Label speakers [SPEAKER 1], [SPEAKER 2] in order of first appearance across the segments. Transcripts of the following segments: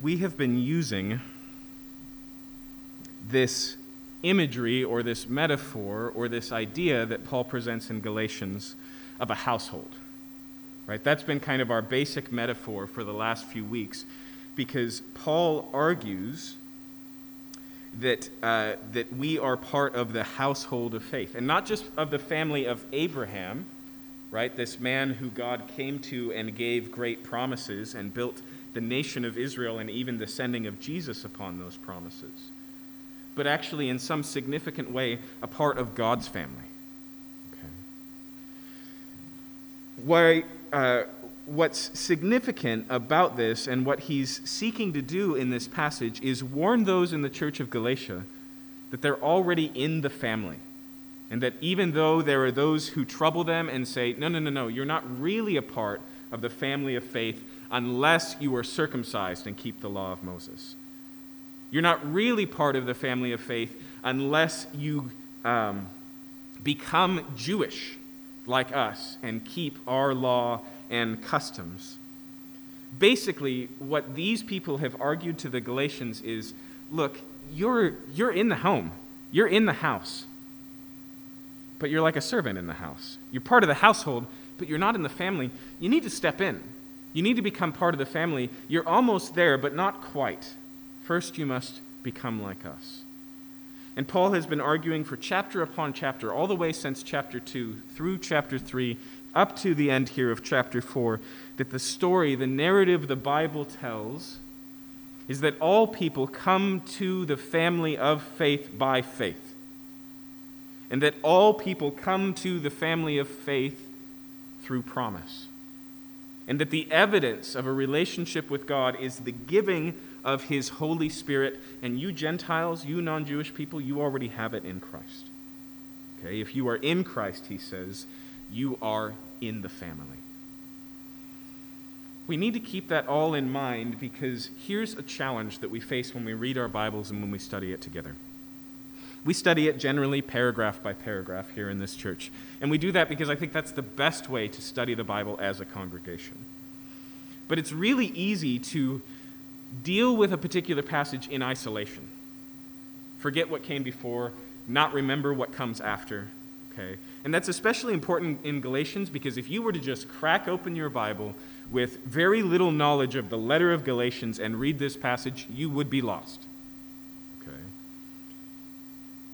[SPEAKER 1] we have been using this imagery or this metaphor or this idea that Paul presents in Galatians of a household. Right? That's been kind of our basic metaphor for the last few weeks because Paul argues that, uh, that we are part of the household of faith, and not just of the family of Abraham, right? This man who God came to and gave great promises and built the nation of Israel and even the sending of Jesus upon those promises, but actually, in some significant way, a part of God's family. Okay. Why, uh, what's significant about this and what he's seeking to do in this passage is warn those in the church of Galatia that they're already in the family. And that even though there are those who trouble them and say, no, no, no, no, you're not really a part of the family of faith unless you are circumcised and keep the law of Moses. You're not really part of the family of faith unless you um, become Jewish like us and keep our law and customs. Basically, what these people have argued to the Galatians is look, you're, you're in the home, you're in the house, but you're like a servant in the house. You're part of the household, but you're not in the family. You need to step in. You need to become part of the family. You're almost there, but not quite. First, you must become like us. And Paul has been arguing for chapter upon chapter, all the way since chapter 2 through chapter 3, up to the end here of chapter 4, that the story, the narrative the Bible tells, is that all people come to the family of faith by faith. And that all people come to the family of faith through promise. And that the evidence of a relationship with God is the giving of His Holy Spirit. And you Gentiles, you non Jewish people, you already have it in Christ. Okay, if you are in Christ, he says, you are in the family. We need to keep that all in mind because here's a challenge that we face when we read our Bibles and when we study it together. We study it generally paragraph by paragraph here in this church. And we do that because I think that's the best way to study the Bible as a congregation. But it's really easy to deal with a particular passage in isolation. Forget what came before, not remember what comes after, okay? And that's especially important in Galatians because if you were to just crack open your Bible with very little knowledge of the letter of Galatians and read this passage, you would be lost. Okay?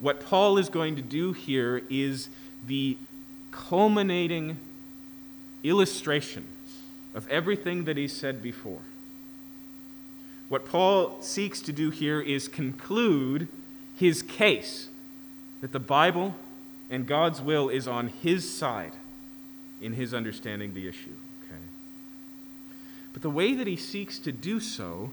[SPEAKER 1] What Paul is going to do here is the culminating illustration of everything that he said before. What Paul seeks to do here is conclude his case that the Bible and God's will is on his side in his understanding the issue. Okay? But the way that he seeks to do so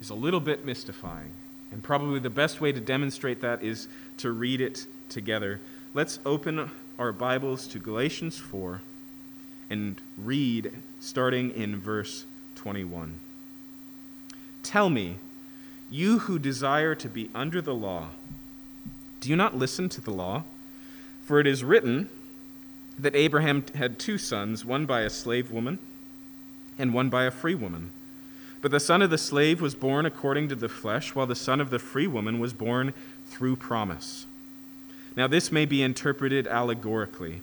[SPEAKER 1] is a little bit mystifying. And probably the best way to demonstrate that is to read it together. Let's open our Bibles to Galatians 4 and read starting in verse 21. Tell me, you who desire to be under the law, do you not listen to the law? For it is written that Abraham had two sons, one by a slave woman and one by a free woman. But the son of the slave was born according to the flesh, while the son of the free woman was born through promise. Now, this may be interpreted allegorically.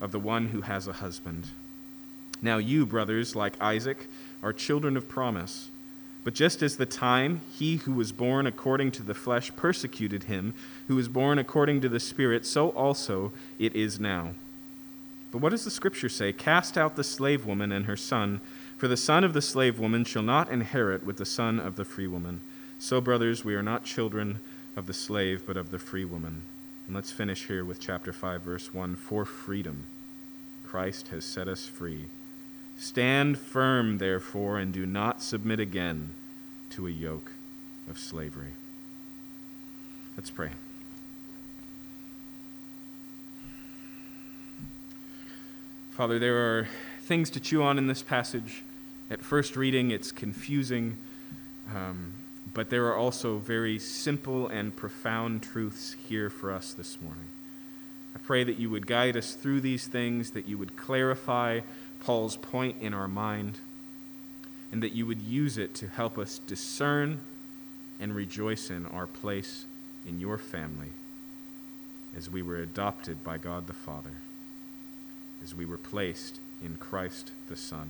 [SPEAKER 1] of the one who has a husband. Now you, brothers, like Isaac, are children of promise. But just as the time he who was born according to the flesh persecuted him who was born according to the Spirit, so also it is now. But what does the Scripture say? Cast out the slave woman and her son, for the son of the slave woman shall not inherit with the son of the free woman. So, brothers, we are not children of the slave, but of the free woman. And let's finish here with chapter 5, verse 1 For freedom, Christ has set us free. Stand firm, therefore, and do not submit again to a yoke of slavery. Let's pray. Father, there are things to chew on in this passage. At first reading, it's confusing, um, but there are also very simple and profound truths here for us this morning. I pray that you would guide us through these things, that you would clarify Paul's point in our mind, and that you would use it to help us discern and rejoice in our place in your family as we were adopted by God the Father, as we were placed in Christ the Son,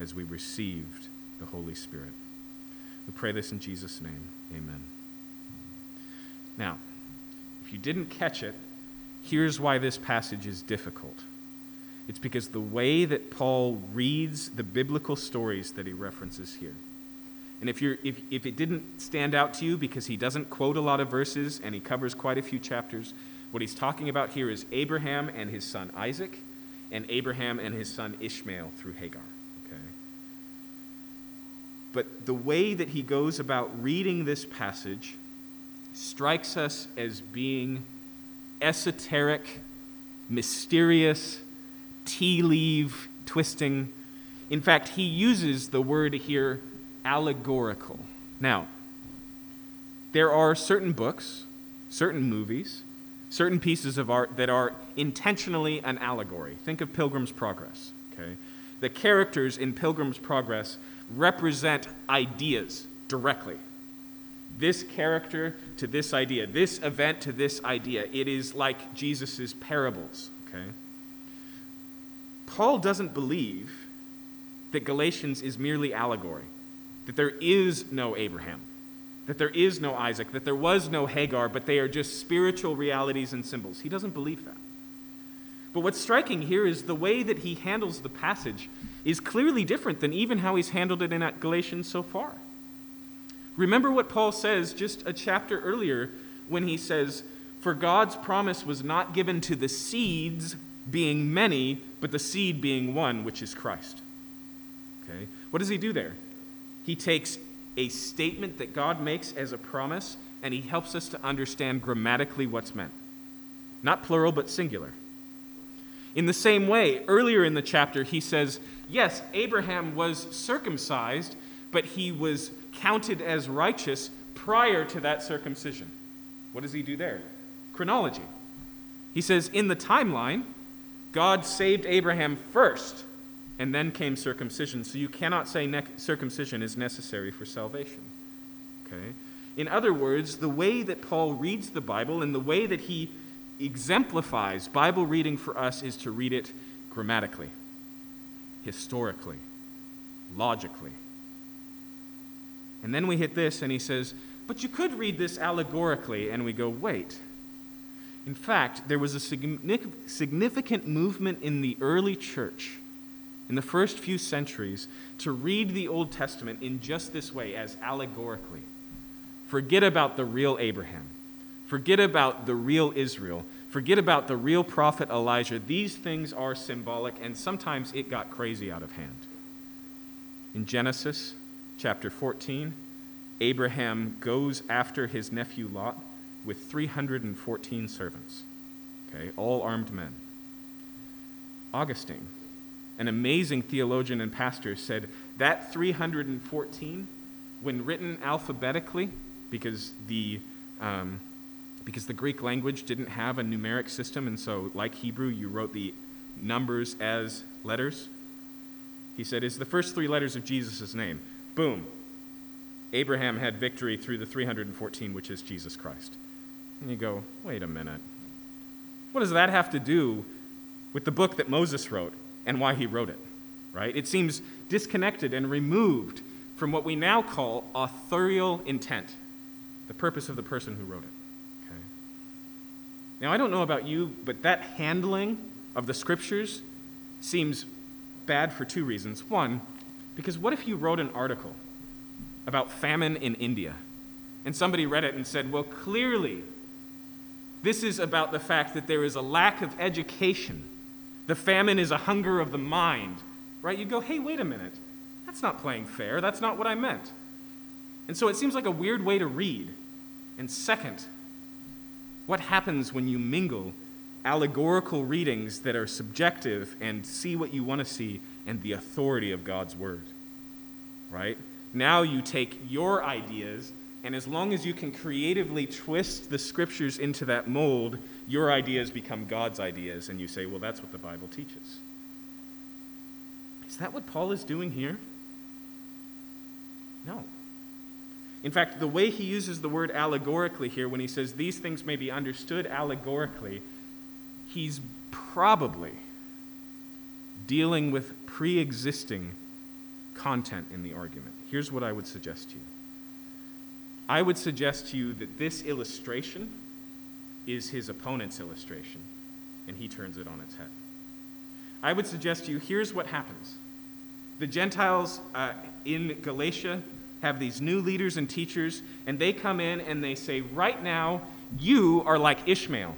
[SPEAKER 1] as we received the Holy Spirit. We pray this in Jesus' name. Amen. Now, if you didn't catch it, here's why this passage is difficult. It's because the way that Paul reads the biblical stories that he references here. And if, you're, if, if it didn't stand out to you because he doesn't quote a lot of verses and he covers quite a few chapters, what he's talking about here is Abraham and his son Isaac, and Abraham and his son Ishmael through Hagar. But the way that he goes about reading this passage strikes us as being esoteric, mysterious, tea leaf twisting. In fact, he uses the word here allegorical. Now, there are certain books, certain movies, certain pieces of art that are intentionally an allegory. Think of Pilgrim's Progress, okay? The characters in Pilgrim's Progress represent ideas directly. This character to this idea, this event to this idea. It is like Jesus' parables, okay? Paul doesn't believe that Galatians is merely allegory, that there is no Abraham, that there is no Isaac, that there was no Hagar, but they are just spiritual realities and symbols. He doesn't believe that. But what's striking here is the way that he handles the passage is clearly different than even how he's handled it in Galatians so far. Remember what Paul says just a chapter earlier when he says, For God's promise was not given to the seeds being many, but the seed being one, which is Christ. Okay? What does he do there? He takes a statement that God makes as a promise and he helps us to understand grammatically what's meant. Not plural, but singular. In the same way, earlier in the chapter, he says, Yes, Abraham was circumcised, but he was counted as righteous prior to that circumcision. What does he do there? Chronology. He says, In the timeline, God saved Abraham first, and then came circumcision. So you cannot say ne- circumcision is necessary for salvation. Okay? In other words, the way that Paul reads the Bible and the way that he exemplifies Bible reading for us is to read it grammatically, historically, logically. And then we hit this, and he says, But you could read this allegorically. And we go, Wait. In fact, there was a significant movement in the early church, in the first few centuries, to read the Old Testament in just this way, as allegorically. Forget about the real Abraham. Forget about the real Israel. Forget about the real prophet Elijah. These things are symbolic, and sometimes it got crazy out of hand. In Genesis chapter 14, Abraham goes after his nephew Lot with 314 servants, okay, all armed men. Augustine, an amazing theologian and pastor, said that 314, when written alphabetically, because the, um, because the Greek language didn't have a numeric system, and so, like Hebrew, you wrote the numbers as letters. He said, is the first three letters of Jesus' name. Boom. Abraham had victory through the 314, which is Jesus Christ. And you go, wait a minute. What does that have to do with the book that Moses wrote and why he wrote it? Right? It seems disconnected and removed from what we now call authorial intent, the purpose of the person who wrote it. Now, I don't know about you, but that handling of the scriptures seems bad for two reasons. One, because what if you wrote an article about famine in India and somebody read it and said, well, clearly this is about the fact that there is a lack of education. The famine is a hunger of the mind, right? You go, hey, wait a minute. That's not playing fair. That's not what I meant. And so it seems like a weird way to read. And second, what happens when you mingle allegorical readings that are subjective and see what you want to see and the authority of God's word? Right? Now you take your ideas, and as long as you can creatively twist the scriptures into that mold, your ideas become God's ideas, and you say, well, that's what the Bible teaches. Is that what Paul is doing here? No. In fact, the way he uses the word allegorically here, when he says these things may be understood allegorically, he's probably dealing with pre existing content in the argument. Here's what I would suggest to you I would suggest to you that this illustration is his opponent's illustration, and he turns it on its head. I would suggest to you here's what happens the Gentiles uh, in Galatia have these new leaders and teachers, and they come in and they say, Right now, you are like Ishmael.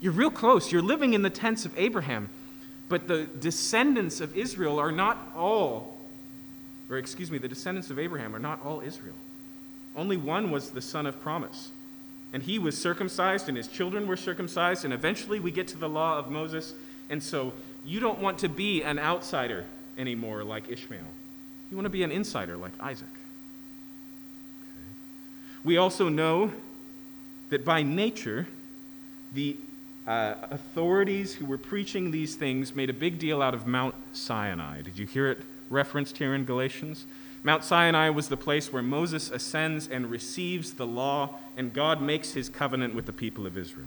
[SPEAKER 1] You're real close. You're living in the tents of Abraham. But the descendants of Israel are not all, or excuse me, the descendants of Abraham are not all Israel. Only one was the son of promise. And he was circumcised, and his children were circumcised, and eventually we get to the law of Moses. And so you don't want to be an outsider anymore like Ishmael. You want to be an insider like Isaac. Okay. We also know that by nature, the uh, authorities who were preaching these things made a big deal out of Mount Sinai. Did you hear it referenced here in Galatians? Mount Sinai was the place where Moses ascends and receives the law, and God makes his covenant with the people of Israel.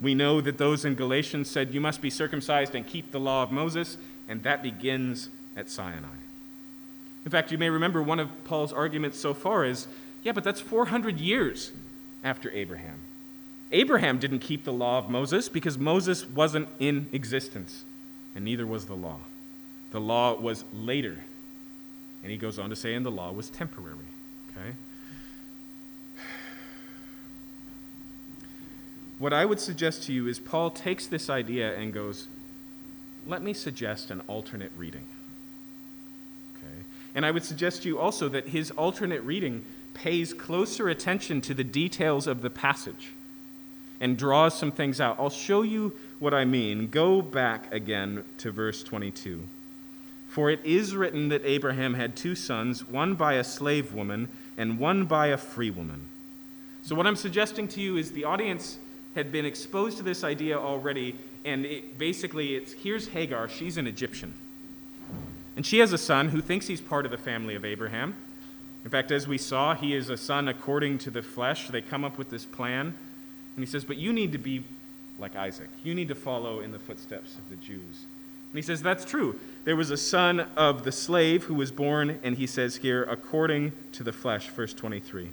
[SPEAKER 1] We know that those in Galatians said, You must be circumcised and keep the law of Moses, and that begins at Sinai. In fact, you may remember one of Paul's arguments so far is yeah, but that's 400 years after Abraham. Abraham didn't keep the law of Moses because Moses wasn't in existence, and neither was the law. The law was later. And he goes on to say, and the law was temporary. Okay? What I would suggest to you is Paul takes this idea and goes, let me suggest an alternate reading. And I would suggest to you also that his alternate reading pays closer attention to the details of the passage and draws some things out. I'll show you what I mean. Go back again to verse 22. For it is written that Abraham had two sons, one by a slave woman and one by a free woman. So, what I'm suggesting to you is the audience had been exposed to this idea already, and it, basically, it's here's Hagar, she's an Egyptian. And she has a son who thinks he's part of the family of Abraham. In fact, as we saw, he is a son according to the flesh. They come up with this plan. And he says, But you need to be like Isaac. You need to follow in the footsteps of the Jews. And he says, That's true. There was a son of the slave who was born, and he says here, according to the flesh, verse 23.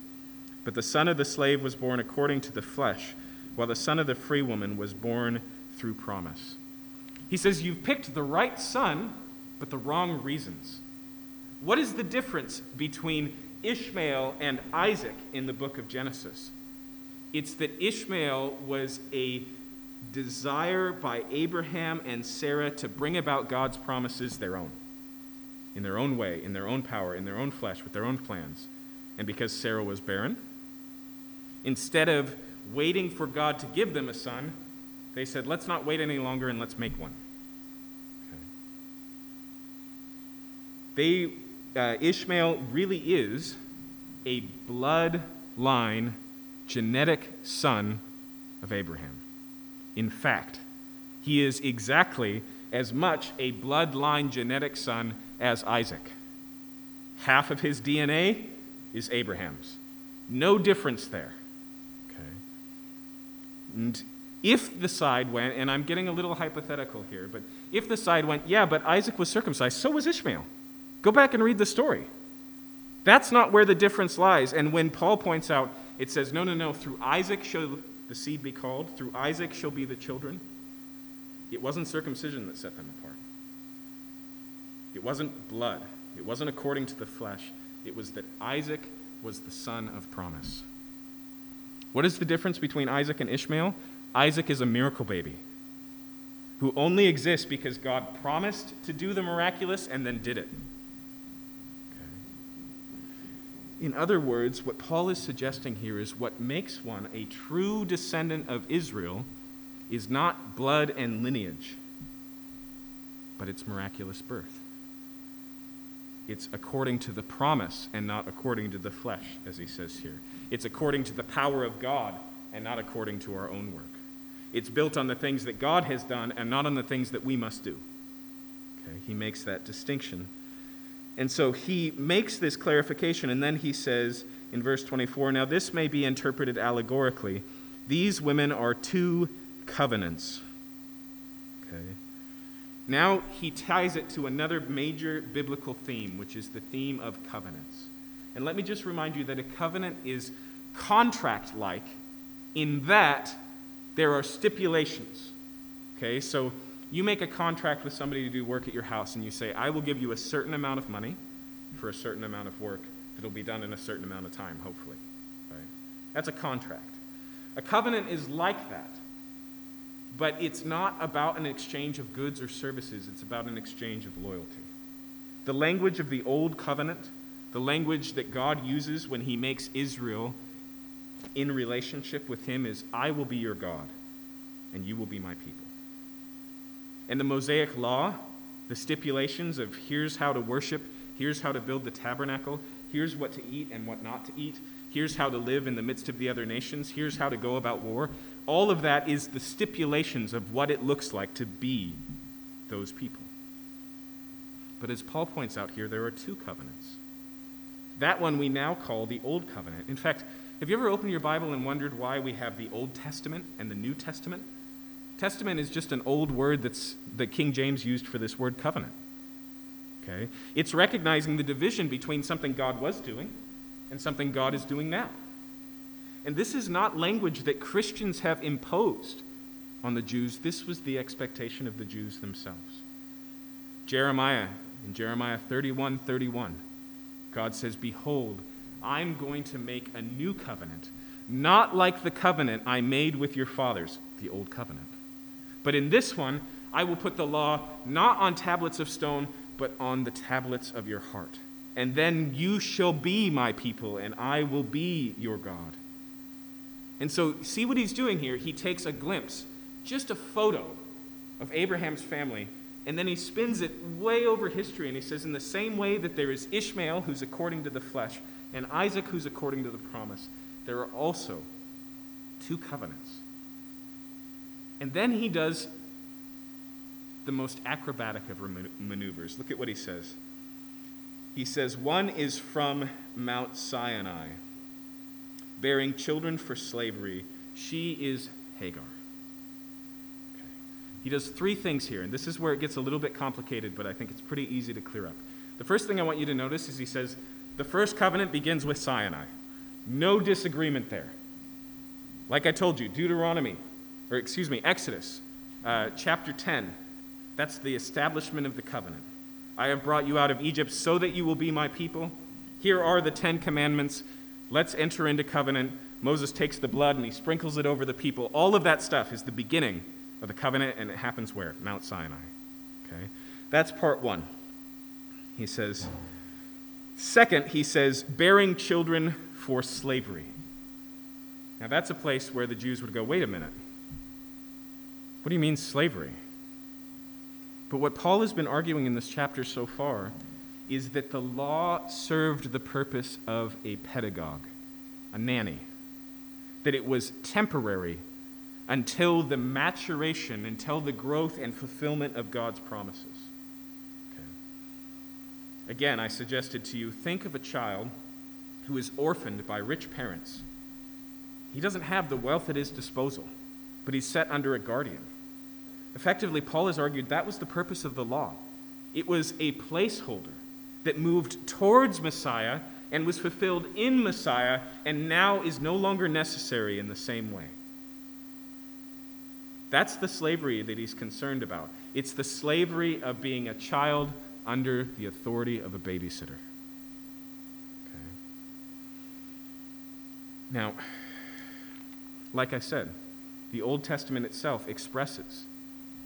[SPEAKER 1] But the son of the slave was born according to the flesh, while the son of the free woman was born through promise. He says, You've picked the right son but the wrong reasons. What is the difference between Ishmael and Isaac in the book of Genesis? It's that Ishmael was a desire by Abraham and Sarah to bring about God's promises their own, in their own way, in their own power, in their own flesh, with their own plans. And because Sarah was barren, instead of waiting for God to give them a son, they said, let's not wait any longer and let's make one. They, uh, Ishmael really is a bloodline, genetic son of Abraham. In fact, he is exactly as much a bloodline genetic son as Isaac. Half of his DNA is Abraham's. No difference there. Okay. And if the side went, and I'm getting a little hypothetical here, but if the side went, yeah, but Isaac was circumcised, so was Ishmael. Go back and read the story. That's not where the difference lies. And when Paul points out, it says, no, no, no, through Isaac shall the seed be called, through Isaac shall be the children. It wasn't circumcision that set them apart. It wasn't blood. It wasn't according to the flesh. It was that Isaac was the son of promise. What is the difference between Isaac and Ishmael? Isaac is a miracle baby who only exists because God promised to do the miraculous and then did it. In other words, what Paul is suggesting here is what makes one a true descendant of Israel is not blood and lineage, but it's miraculous birth. It's according to the promise and not according to the flesh, as he says here. It's according to the power of God and not according to our own work. It's built on the things that God has done and not on the things that we must do. Okay, he makes that distinction. And so he makes this clarification, and then he says in verse 24 Now this may be interpreted allegorically. These women are two covenants. Okay. Now he ties it to another major biblical theme, which is the theme of covenants. And let me just remind you that a covenant is contract like in that there are stipulations. Okay, so you make a contract with somebody to do work at your house, and you say, I will give you a certain amount of money for a certain amount of work that'll be done in a certain amount of time, hopefully. Right? That's a contract. A covenant is like that. But it's not about an exchange of goods or services, it's about an exchange of loyalty. The language of the Old Covenant, the language that God uses when He makes Israel in relationship with Him, is I will be your God, and you will be my people. And the Mosaic Law, the stipulations of here's how to worship, here's how to build the tabernacle, here's what to eat and what not to eat, here's how to live in the midst of the other nations, here's how to go about war. All of that is the stipulations of what it looks like to be those people. But as Paul points out here, there are two covenants. That one we now call the Old Covenant. In fact, have you ever opened your Bible and wondered why we have the Old Testament and the New Testament? Testament is just an old word that's, that King James used for this word covenant. Okay? It's recognizing the division between something God was doing and something God is doing now. And this is not language that Christians have imposed on the Jews. This was the expectation of the Jews themselves. Jeremiah, in Jeremiah 31 31, God says, Behold, I'm going to make a new covenant, not like the covenant I made with your fathers, the old covenant. But in this one, I will put the law not on tablets of stone, but on the tablets of your heart. And then you shall be my people, and I will be your God. And so, see what he's doing here? He takes a glimpse, just a photo of Abraham's family, and then he spins it way over history, and he says, In the same way that there is Ishmael, who's according to the flesh, and Isaac, who's according to the promise, there are also two covenants. And then he does the most acrobatic of maneuvers. Look at what he says. He says, One is from Mount Sinai, bearing children for slavery. She is Hagar. Okay. He does three things here, and this is where it gets a little bit complicated, but I think it's pretty easy to clear up. The first thing I want you to notice is he says, The first covenant begins with Sinai. No disagreement there. Like I told you, Deuteronomy, or excuse me, Exodus uh, chapter 10, that's the establishment of the covenant. I have brought you out of Egypt so that you will be my people. Here are the Ten Commandments. Let's enter into covenant. Moses takes the blood and he sprinkles it over the people. All of that stuff is the beginning of the covenant, and it happens where? Mount Sinai. Okay? That's part one. He says, second, he says, bearing children for slavery. Now, that's a place where the Jews would go, wait a minute. What do you mean slavery? But what Paul has been arguing in this chapter so far is that the law served the purpose of a pedagogue, a nanny, that it was temporary until the maturation, until the growth and fulfillment of God's promises. Okay. Again, I suggested to you think of a child who is orphaned by rich parents. He doesn't have the wealth at his disposal, but he's set under a guardian. Effectively, Paul has argued that was the purpose of the law. It was a placeholder that moved towards Messiah and was fulfilled in Messiah and now is no longer necessary in the same way. That's the slavery that he's concerned about. It's the slavery of being a child under the authority of a babysitter. Okay. Now, like I said, the Old Testament itself expresses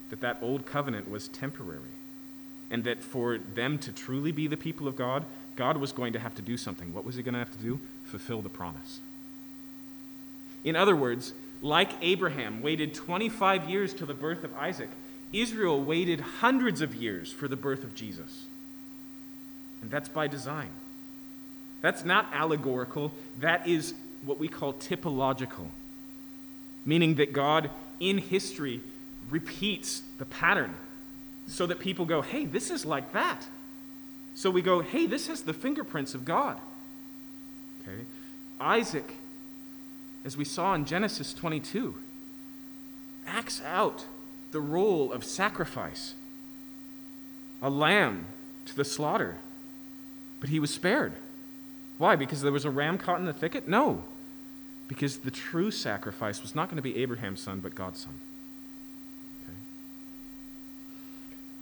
[SPEAKER 1] that that old covenant was temporary and that for them to truly be the people of God, God was going to have to do something. What was he going to have to do? Fulfill the promise. In other words, like Abraham waited 25 years till the birth of Isaac, Israel waited hundreds of years for the birth of Jesus. And that's by design. That's not allegorical, that is what we call typological, meaning that God in history repeats the pattern so that people go, hey, this is like that. So we go, hey, this has the fingerprints of God. Okay? Isaac, as we saw in Genesis 22, acts out the role of sacrifice, a lamb to the slaughter. But he was spared. Why? Because there was a ram caught in the thicket? No. Because the true sacrifice was not going to be Abraham's son, but God's son. Okay?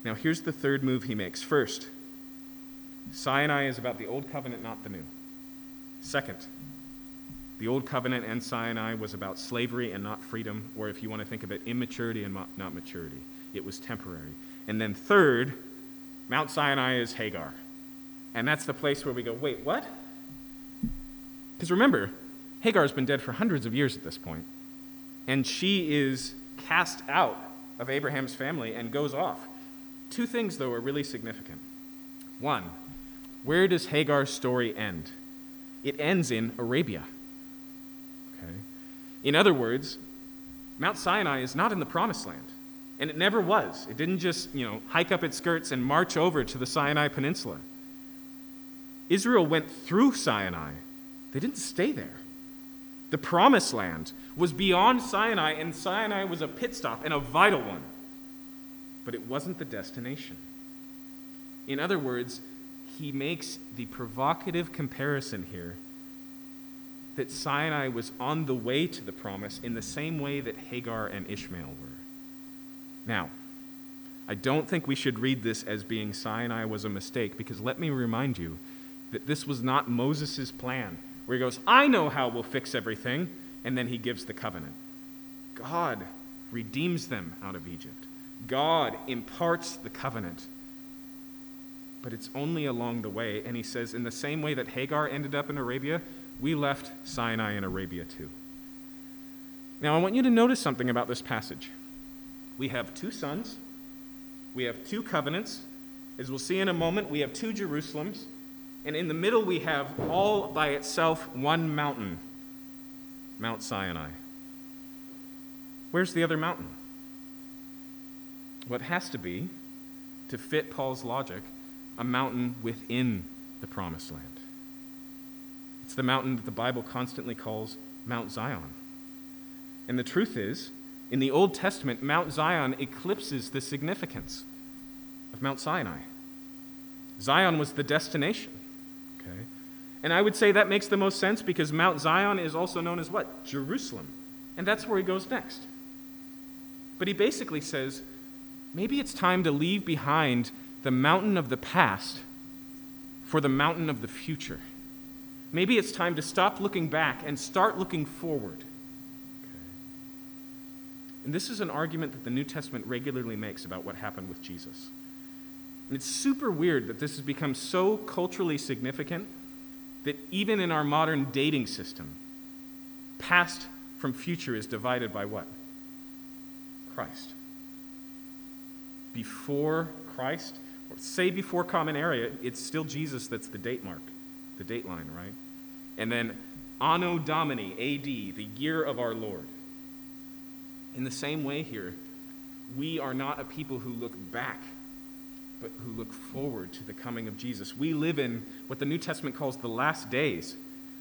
[SPEAKER 1] Now, here's the third move he makes. First, Sinai is about the old covenant, not the new. Second, the old covenant and Sinai was about slavery and not freedom, or if you want to think of it, immaturity and not maturity. It was temporary. And then third, Mount Sinai is Hagar. And that's the place where we go, wait, what? Because remember, Hagar's been dead for hundreds of years at this point, and she is cast out of Abraham's family and goes off. Two things, though, are really significant. One, where does Hagar's story end? It ends in Arabia. Okay? In other words, Mount Sinai is not in the promised land. And it never was. It didn't just, you know, hike up its skirts and march over to the Sinai Peninsula. Israel went through Sinai they didn't stay there. The promised land was beyond Sinai, and Sinai was a pit stop and a vital one. But it wasn't the destination. In other words, he makes the provocative comparison here that Sinai was on the way to the promise in the same way that Hagar and Ishmael were. Now, I don't think we should read this as being Sinai was a mistake because let me remind you that this was not Moses' plan where he goes, I know how we'll fix everything, and then he gives the covenant. God redeems them out of Egypt. God imparts the covenant. But it's only along the way. And he says, in the same way that Hagar ended up in Arabia, we left Sinai in Arabia too. Now, I want you to notice something about this passage. We have two sons, we have two covenants. As we'll see in a moment, we have two Jerusalems. And in the middle, we have all by itself one mountain Mount Sinai. Where's the other mountain? What has to be, to fit Paul's logic, a mountain within the promised land. It's the mountain that the Bible constantly calls Mount Zion. And the truth is, in the Old Testament, Mount Zion eclipses the significance of Mount Sinai. Zion was the destination. Okay? And I would say that makes the most sense because Mount Zion is also known as what? Jerusalem. And that's where he goes next. But he basically says maybe it's time to leave behind the mountain of the past for the mountain of the future. Maybe it's time to stop looking back and start looking forward. And this is an argument that the New Testament regularly makes about what happened with Jesus. And it's super weird that this has become so culturally significant that even in our modern dating system, past from future is divided by what? Christ. Before Christ, or say before Common Era, it's still Jesus that's the date mark, the date line, right? And then Anno Domini, AD, the year of our Lord. In the same way here, we are not a people who look back but who look forward to the coming of Jesus. We live in what the New Testament calls the last days,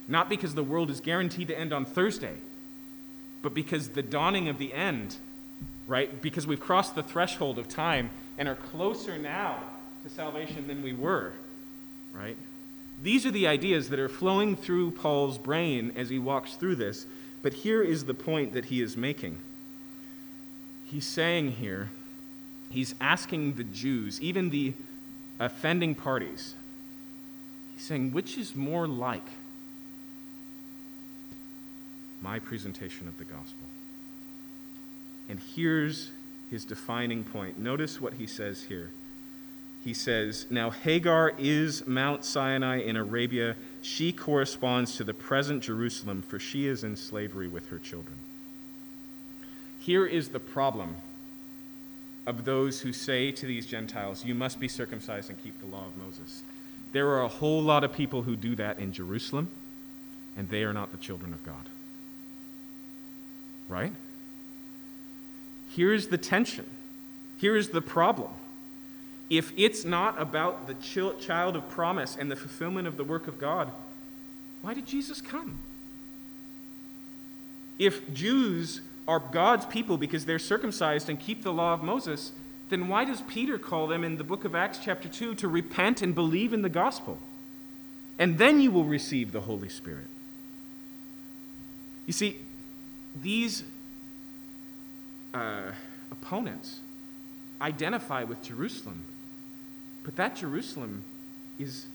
[SPEAKER 1] not because the world is guaranteed to end on Thursday, but because the dawning of the end, right? Because we've crossed the threshold of time and are closer now to salvation than we were, right? These are the ideas that are flowing through Paul's brain as he walks through this, but here is the point that he is making. He's saying here, he's asking the Jews, even the offending parties, he's saying, which is more like my presentation of the gospel? And here's his defining point. Notice what he says here. he says, Now Hagar is Mount Sinai in Arabia. She corresponds to the present Jerusalem, for she is in slavery with her children. Here is the problem of those who say to these Gentiles, You must be circumcised and keep the law of Moses. There are a whole lot of people who do that in Jerusalem, and they are not the children of God. Right? Here's the tension. Here is the problem if it's not about the child of promise and the fulfillment of the work of God, why did Jesus come? If Jews are God's people because they're circumcised and keep the law of Moses, then why does Peter call them in the book of Acts, chapter 2, to repent and believe in the gospel? And then you will receive the Holy Spirit. You see, these uh, opponents identify with Jerusalem but that Jerusalem is,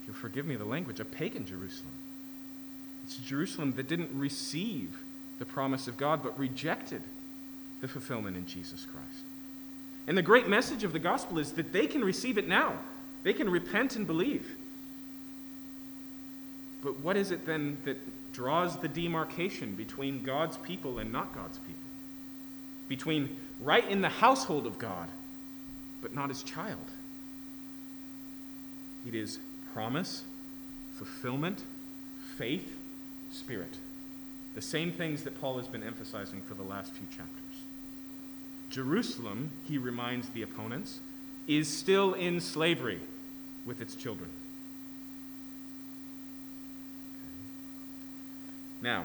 [SPEAKER 1] if you'll forgive me the language, a pagan Jerusalem. It's a Jerusalem that didn't receive the promise of God, but rejected the fulfillment in Jesus Christ. And the great message of the gospel is that they can receive it now. They can repent and believe. But what is it then that draws the demarcation between God's people and not God's people? Between right in the household of God but not his child. It is promise, fulfillment, faith, spirit. The same things that Paul has been emphasizing for the last few chapters. Jerusalem, he reminds the opponents, is still in slavery with its children. Now,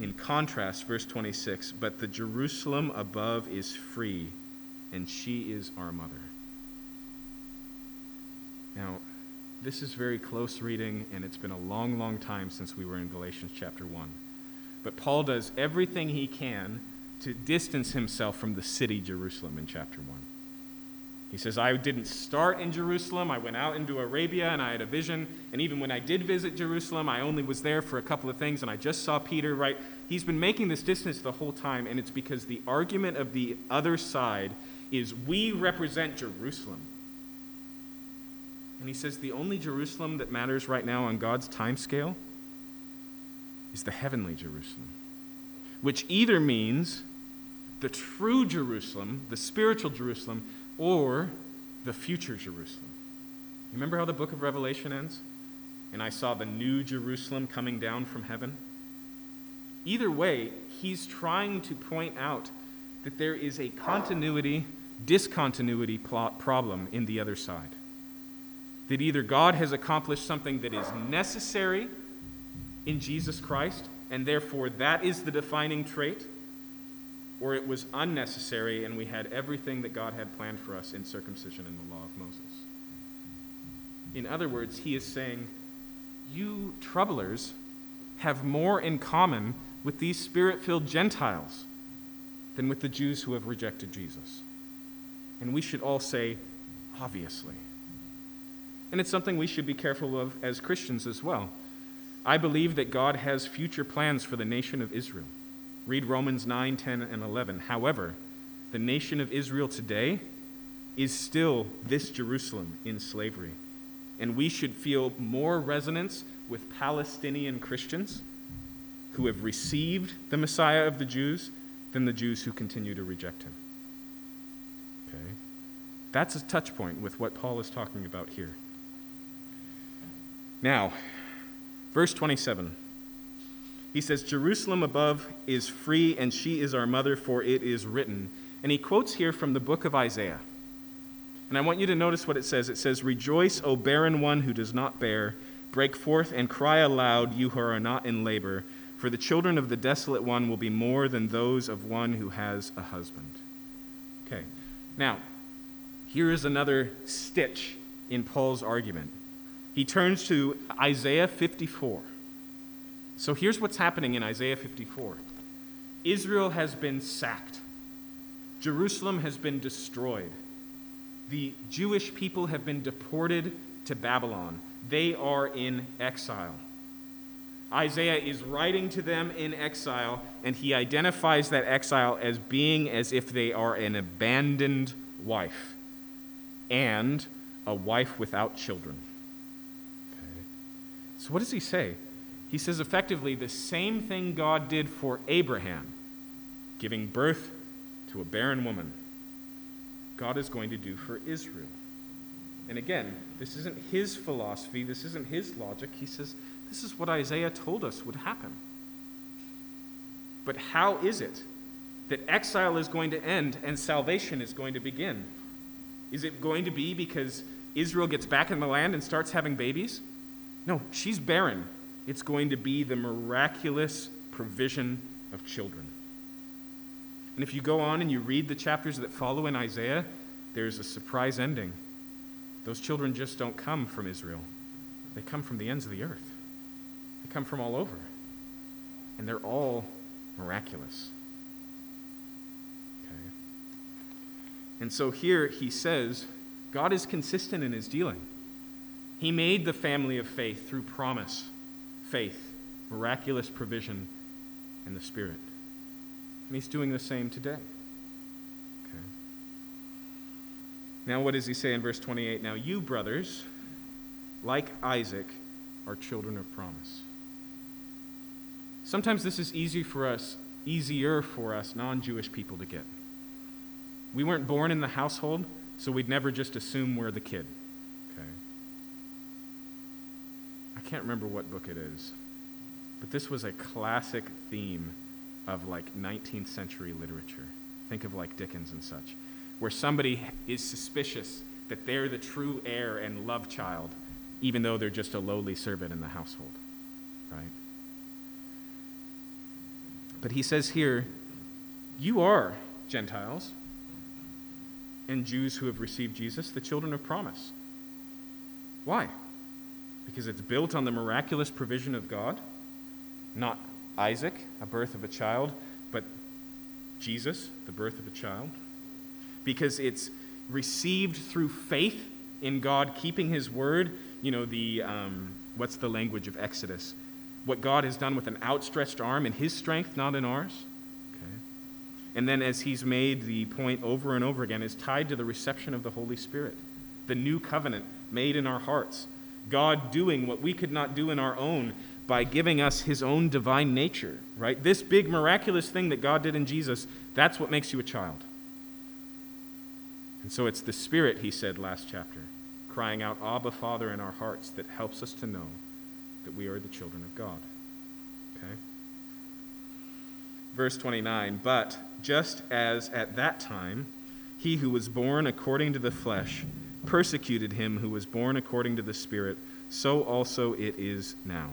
[SPEAKER 1] in contrast, verse 26 But the Jerusalem above is free, and she is our mother. Now, this is very close reading, and it's been a long, long time since we were in Galatians chapter 1. But Paul does everything he can to distance himself from the city Jerusalem in chapter 1. He says, I didn't start in Jerusalem. I went out into Arabia and I had a vision. And even when I did visit Jerusalem, I only was there for a couple of things and I just saw Peter, right? He's been making this distance the whole time, and it's because the argument of the other side is we represent Jerusalem. And he says the only Jerusalem that matters right now on God's time scale is the heavenly Jerusalem, which either means the true Jerusalem, the spiritual Jerusalem, or the future Jerusalem. You remember how the book of Revelation ends? And I saw the new Jerusalem coming down from heaven. Either way, he's trying to point out that there is a continuity, discontinuity problem in the other side. That either God has accomplished something that is necessary in Jesus Christ, and therefore that is the defining trait or it was unnecessary and we had everything that God had planned for us in circumcision and the law of Moses. In other words, he is saying, You troublers have more in common with these spirit filled Gentiles than with the Jews who have rejected Jesus. And we should all say, obviously. And it's something we should be careful of as Christians as well. I believe that God has future plans for the nation of Israel. Read Romans 9, 10, and 11. However, the nation of Israel today is still this Jerusalem in slavery. And we should feel more resonance with Palestinian Christians who have received the Messiah of the Jews than the Jews who continue to reject him. Okay? That's a touch point with what Paul is talking about here. Now, verse 27. He says, Jerusalem above is free, and she is our mother, for it is written. And he quotes here from the book of Isaiah. And I want you to notice what it says. It says, Rejoice, O barren one who does not bear. Break forth and cry aloud, you who are not in labor. For the children of the desolate one will be more than those of one who has a husband. Okay, now, here is another stitch in Paul's argument. He turns to Isaiah 54. So here's what's happening in Isaiah 54 Israel has been sacked, Jerusalem has been destroyed, the Jewish people have been deported to Babylon. They are in exile. Isaiah is writing to them in exile, and he identifies that exile as being as if they are an abandoned wife and a wife without children. Okay. So, what does he say? He says effectively the same thing God did for Abraham, giving birth to a barren woman, God is going to do for Israel. And again, this isn't his philosophy, this isn't his logic. He says, this is what Isaiah told us would happen. But how is it that exile is going to end and salvation is going to begin? Is it going to be because Israel gets back in the land and starts having babies? No, she's barren. It's going to be the miraculous provision of children. And if you go on and you read the chapters that follow in Isaiah, there's a surprise ending. Those children just don't come from Israel, they come from the ends of the earth, they come from all over. And they're all miraculous. Okay? And so here he says God is consistent in his dealing. He made the family of faith through promise, faith, miraculous provision, and the Spirit. And he's doing the same today. Okay. Now, what does he say in verse 28? Now, you, brothers, like Isaac, are children of promise. Sometimes this is easy for us, easier for us non-Jewish people to get. We weren't born in the household, so we'd never just assume we're the kid. Okay. I can't remember what book it is, but this was a classic theme of like 19th century literature. Think of like Dickens and such, where somebody is suspicious that they're the true heir and love child, even though they're just a lowly servant in the household, right? But he says here, you are Gentiles and Jews who have received Jesus, the children of promise. Why? Because it's built on the miraculous provision of God, not Isaac, a birth of a child, but Jesus, the birth of a child, because it's received through faith in God keeping His word. You know, the, um, what's the language of Exodus? What God has done with an outstretched arm in His strength, not in ours. Okay. And then, as He's made the point over and over again, is tied to the reception of the Holy Spirit, the new covenant made in our hearts. God doing what we could not do in our own by giving us his own divine nature, right? This big miraculous thing that God did in Jesus, that's what makes you a child. And so it's the Spirit, he said last chapter, crying out, Abba, Father, in our hearts that helps us to know that we are the children of God. Okay? Verse 29 But just as at that time he who was born according to the flesh persecuted him who was born according to the Spirit, so also it is now.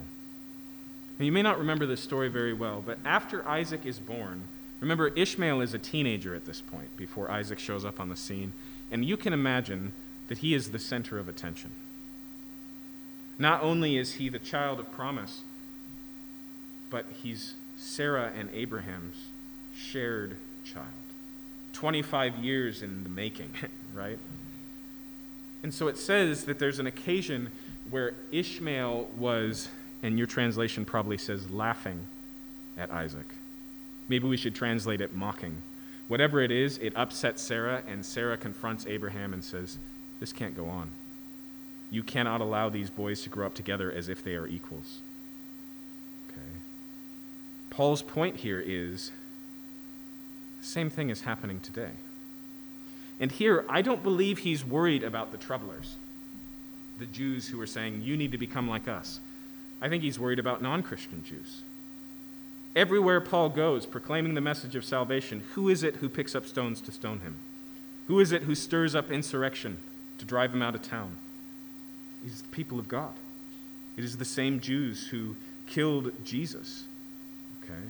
[SPEAKER 1] Now, you may not remember this story very well, but after Isaac is born, remember Ishmael is a teenager at this point before Isaac shows up on the scene, and you can imagine that he is the center of attention. Not only is he the child of promise, but he's Sarah and Abraham's shared child. 25 years in the making, right? And so it says that there's an occasion where Ishmael was and your translation probably says laughing at Isaac. Maybe we should translate it mocking. Whatever it is, it upsets Sarah, and Sarah confronts Abraham and says, This can't go on. You cannot allow these boys to grow up together as if they are equals. Okay? Paul's point here is the same thing is happening today. And here, I don't believe he's worried about the troublers, the Jews who are saying, You need to become like us. I think he's worried about non Christian Jews. Everywhere Paul goes, proclaiming the message of salvation, who is it who picks up stones to stone him? Who is it who stirs up insurrection to drive him out of town? It is the people of God. It is the same Jews who killed Jesus. Okay?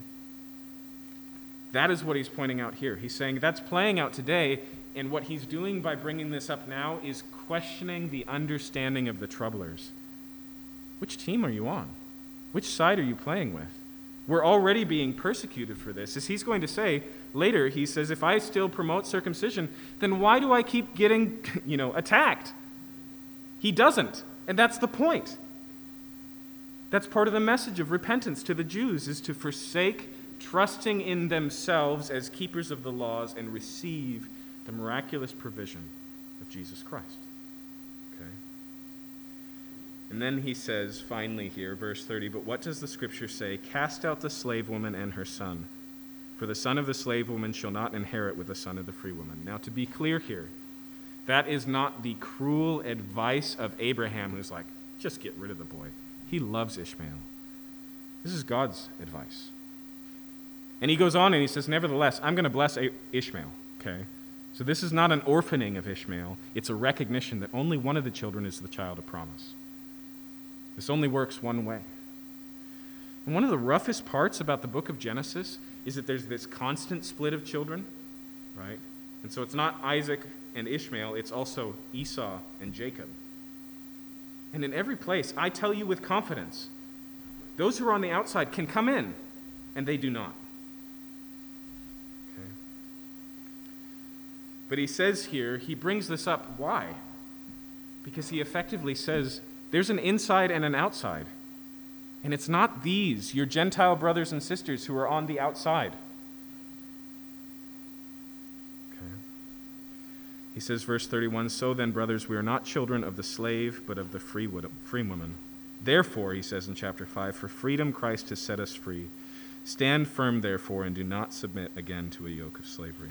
[SPEAKER 1] That is what he's pointing out here. He's saying that's playing out today, and what he's doing by bringing this up now is questioning the understanding of the troublers. Which team are you on? Which side are you playing with? We're already being persecuted for this. As he's going to say later, he says, if I still promote circumcision, then why do I keep getting, you know, attacked? He doesn't. And that's the point. That's part of the message of repentance to the Jews is to forsake trusting in themselves as keepers of the laws and receive the miraculous provision of Jesus Christ. Okay? And then he says, finally, here, verse 30, but what does the scripture say? Cast out the slave woman and her son, for the son of the slave woman shall not inherit with the son of the free woman. Now, to be clear here, that is not the cruel advice of Abraham, who's like, just get rid of the boy. He loves Ishmael. This is God's advice. And he goes on and he says, Nevertheless, I'm going to bless Ishmael. Okay? So this is not an orphaning of Ishmael, it's a recognition that only one of the children is the child of promise. This only works one way. And one of the roughest parts about the book of Genesis is that there's this constant split of children, right? And so it's not Isaac and Ishmael, it's also Esau and Jacob. And in every place, I tell you with confidence, those who are on the outside can come in, and they do not. But he says here, he brings this up. Why? Because he effectively says there's an inside and an outside. And it's not these, your Gentile brothers and sisters, who are on the outside. He says, verse 31 So then, brothers, we are not children of the slave, but of the free, free woman. Therefore, he says in chapter 5, for freedom Christ has set us free. Stand firm, therefore, and do not submit again to a yoke of slavery.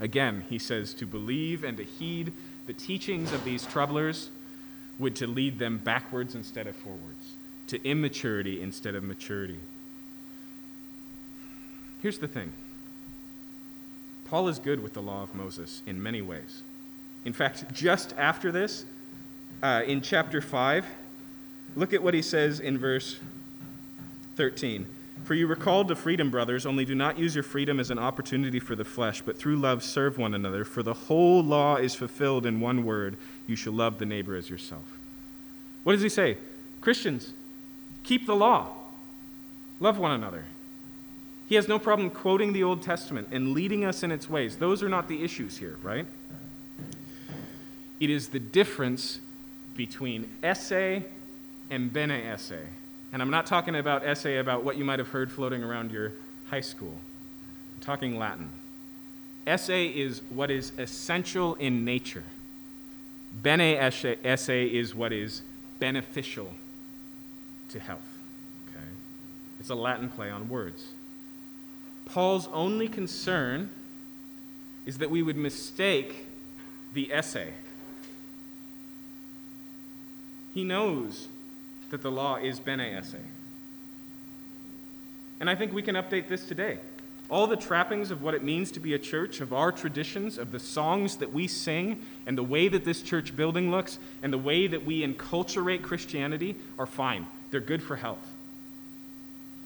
[SPEAKER 1] Again, he says to believe and to heed the teachings of these troublers would to lead them backwards instead of forwards, to immaturity instead of maturity. Here's the thing Paul is good with the law of Moses in many ways. In fact, just after this, uh, in chapter 5, look at what he says in verse 13. For you were called to freedom, brothers, only do not use your freedom as an opportunity for the flesh, but through love serve one another. For the whole law is fulfilled in one word you shall love the neighbor as yourself. What does he say? Christians, keep the law, love one another. He has no problem quoting the Old Testament and leading us in its ways. Those are not the issues here, right? It is the difference between esse and bene esse. And I'm not talking about essay about what you might have heard floating around your high school. I'm talking Latin. Esse is what is essential in nature. Bene esse is what is beneficial to health. Okay? It's a Latin play on words. Paul's only concern is that we would mistake the esse. He knows that the law is bene esse. And I think we can update this today. All the trappings of what it means to be a church, of our traditions, of the songs that we sing, and the way that this church building looks, and the way that we enculturate Christianity are fine. They're good for health.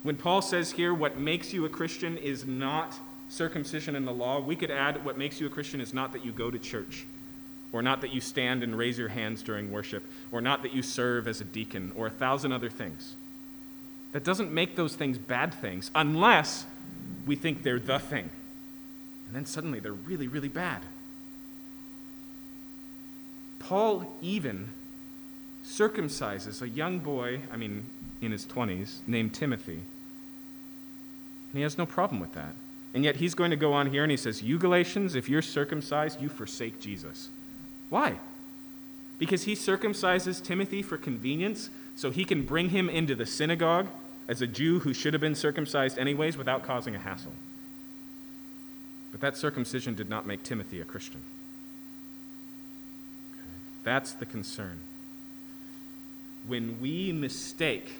[SPEAKER 1] When Paul says here, what makes you a Christian is not circumcision in the law, we could add, what makes you a Christian is not that you go to church, or not that you stand and raise your hands during worship, or not that you serve as a deacon, or a thousand other things. That doesn't make those things bad things unless we think they're the thing. And then suddenly they're really, really bad. Paul even circumcises a young boy, I mean, in his 20s, named Timothy. And he has no problem with that. And yet he's going to go on here and he says, You Galatians, if you're circumcised, you forsake Jesus. Why? Because he circumcises Timothy for convenience so he can bring him into the synagogue as a Jew who should have been circumcised anyways without causing a hassle. But that circumcision did not make Timothy a Christian. That's the concern. When we mistake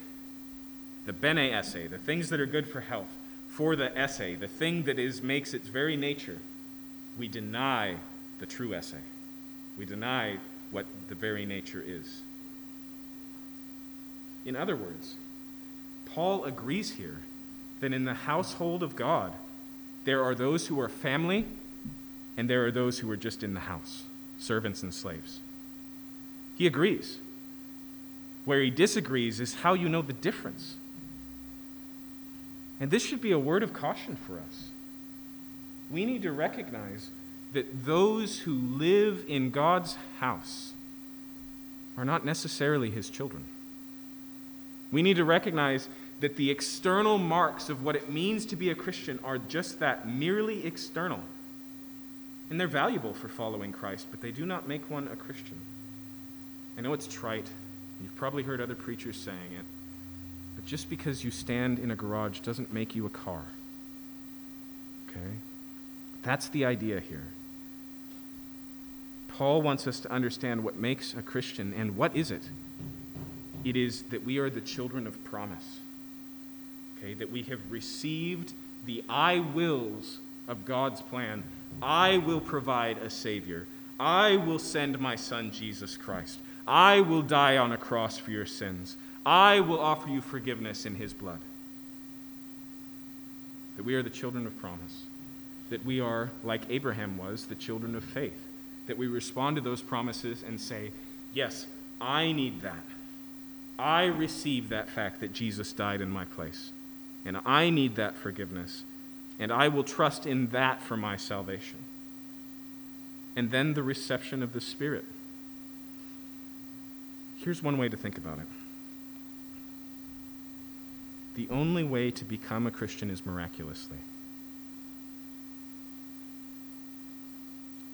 [SPEAKER 1] the bene esse, the things that are good for health, for the esse, the thing that is makes its very nature, we deny the true esse. We deny what the very nature is. In other words, Paul agrees here that in the household of God, there are those who are family and there are those who are just in the house, servants and slaves. He agrees. Where he disagrees is how you know the difference. And this should be a word of caution for us. We need to recognize that those who live in God's house are not necessarily his children. We need to recognize that the external marks of what it means to be a Christian are just that, merely external. And they're valuable for following Christ, but they do not make one a Christian. I know it's trite. You've probably heard other preachers saying it. But just because you stand in a garage doesn't make you a car. Okay? That's the idea here. Paul wants us to understand what makes a Christian, and what is it? It is that we are the children of promise. Okay? That we have received the I wills of God's plan. I will provide a Savior. I will send my Son, Jesus Christ. I will die on a cross for your sins. I will offer you forgiveness in his blood. That we are the children of promise. That we are, like Abraham was, the children of faith. That we respond to those promises and say, Yes, I need that. I receive that fact that Jesus died in my place. And I need that forgiveness. And I will trust in that for my salvation. And then the reception of the Spirit. Here's one way to think about it the only way to become a Christian is miraculously,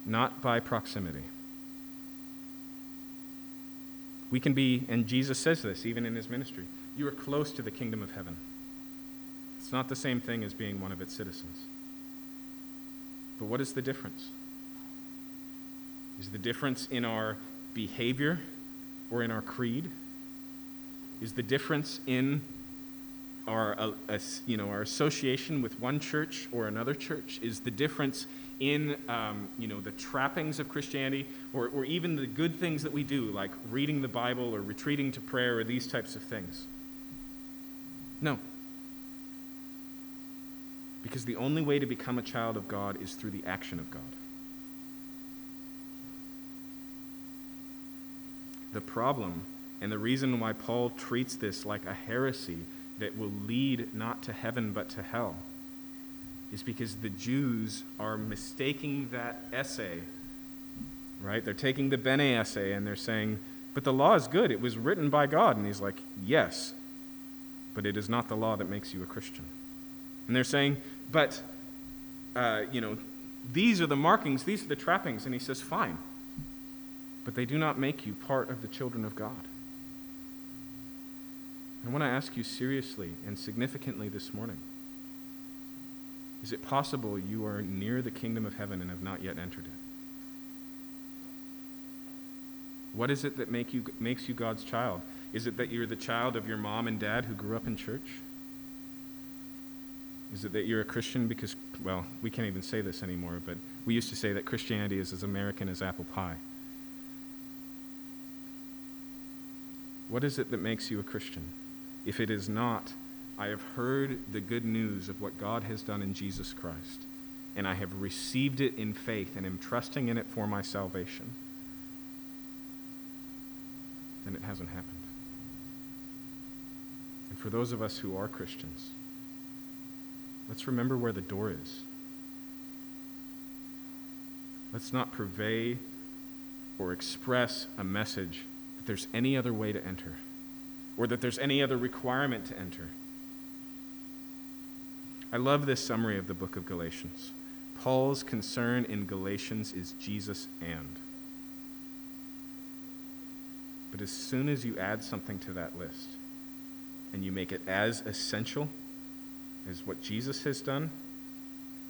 [SPEAKER 1] not by proximity. We can be, and Jesus says this even in his ministry, you are close to the kingdom of heaven. It's not the same thing as being one of its citizens. But what is the difference? Is the difference in our behavior or in our creed? Is the difference in our, uh, you know, our association with one church or another church? Is the difference in um, you know, the trappings of Christianity or, or even the good things that we do, like reading the Bible or retreating to prayer or these types of things? No. Because the only way to become a child of God is through the action of God. The problem and the reason why Paul treats this like a heresy that will lead not to heaven but to hell is because the Jews are mistaking that esse, right? They're taking the Bene esse and they're saying, but the law is good. It was written by God. And he's like, yes, but it is not the law that makes you a Christian. And they're saying, but, uh, you know, these are the markings, these are the trappings. And he says, fine but they do not make you part of the children of God. I want to ask you seriously and significantly this morning is it possible you are near the kingdom of heaven and have not yet entered it? What is it that make you, makes you God's child? Is it that you're the child of your mom and dad who grew up in church? Is it that you're a Christian because, well, we can't even say this anymore, but we used to say that Christianity is as American as apple pie. What is it that makes you a Christian? If it is not, I have heard the good news of what God has done in Jesus Christ, and I have received it in faith and am trusting in it for my salvation, then it hasn't happened. And for those of us who are Christians, let's remember where the door is. Let's not purvey or express a message that there's any other way to enter or that there's any other requirement to enter. I love this summary of the book of Galatians. Paul's concern in Galatians is Jesus and. But as soon as you add something to that list and you make it as essential as what Jesus has done,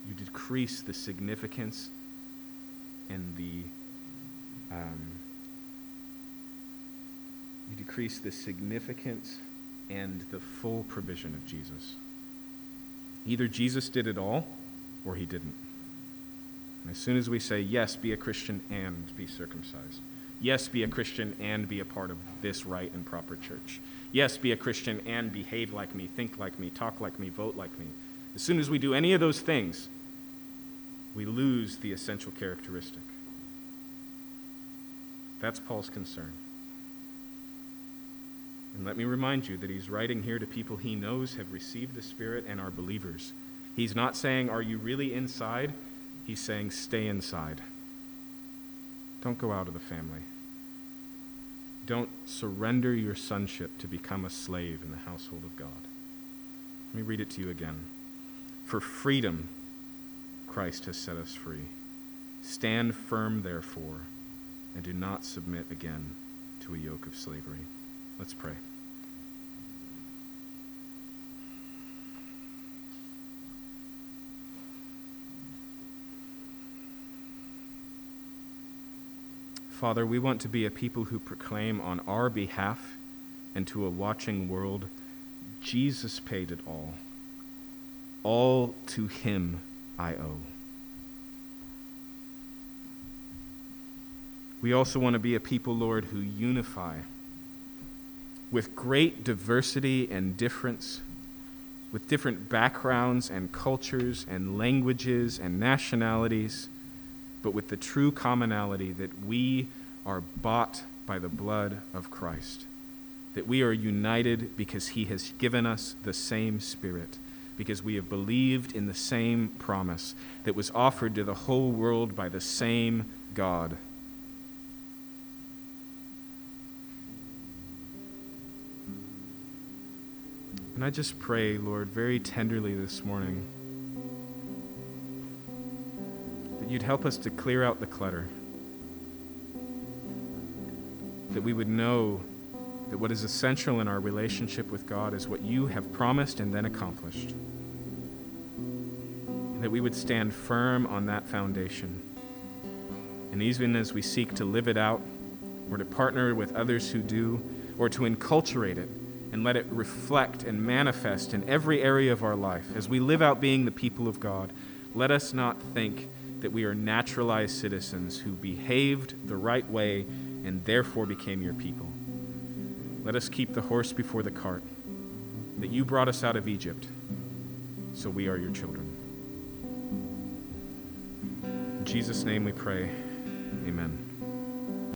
[SPEAKER 1] you decrease the significance and the um, you decrease the significance and the full provision of Jesus. Either Jesus did it all or he didn't. And as soon as we say, yes, be a Christian and be circumcised, yes, be a Christian and be a part of this right and proper church, yes, be a Christian and behave like me, think like me, talk like me, vote like me. As soon as we do any of those things, we lose the essential characteristic. That's Paul's concern. And let me remind you that he's writing here to people he knows have received the Spirit and are believers. He's not saying, Are you really inside? He's saying, Stay inside. Don't go out of the family. Don't surrender your sonship to become a slave in the household of God. Let me read it to you again. For freedom, Christ has set us free. Stand firm, therefore, and do not submit again to a yoke of slavery. Let's pray. Father, we want to be a people who proclaim on our behalf and to a watching world Jesus paid it all. All to him I owe. We also want to be a people, Lord, who unify with great diversity and difference, with different backgrounds and cultures and languages and nationalities but with the true commonality that we are bought by the blood of Christ, that we are united because he has given us the same Spirit, because we have believed in the same promise that was offered to the whole world by the same God. And I just pray, Lord, very tenderly this morning that you'd help us to clear out the clutter. That we would know that what is essential in our relationship with God is what you have promised and then accomplished. And that we would stand firm on that foundation. And even as we seek to live it out, or to partner with others who do, or to enculturate it and let it reflect and manifest in every area of our life, as we live out being the people of God, let us not think that we are naturalized citizens who behaved the right way and therefore became your people. Let us keep the horse before the cart, that you brought us out of Egypt, so we are your children. In Jesus' name we pray. Amen.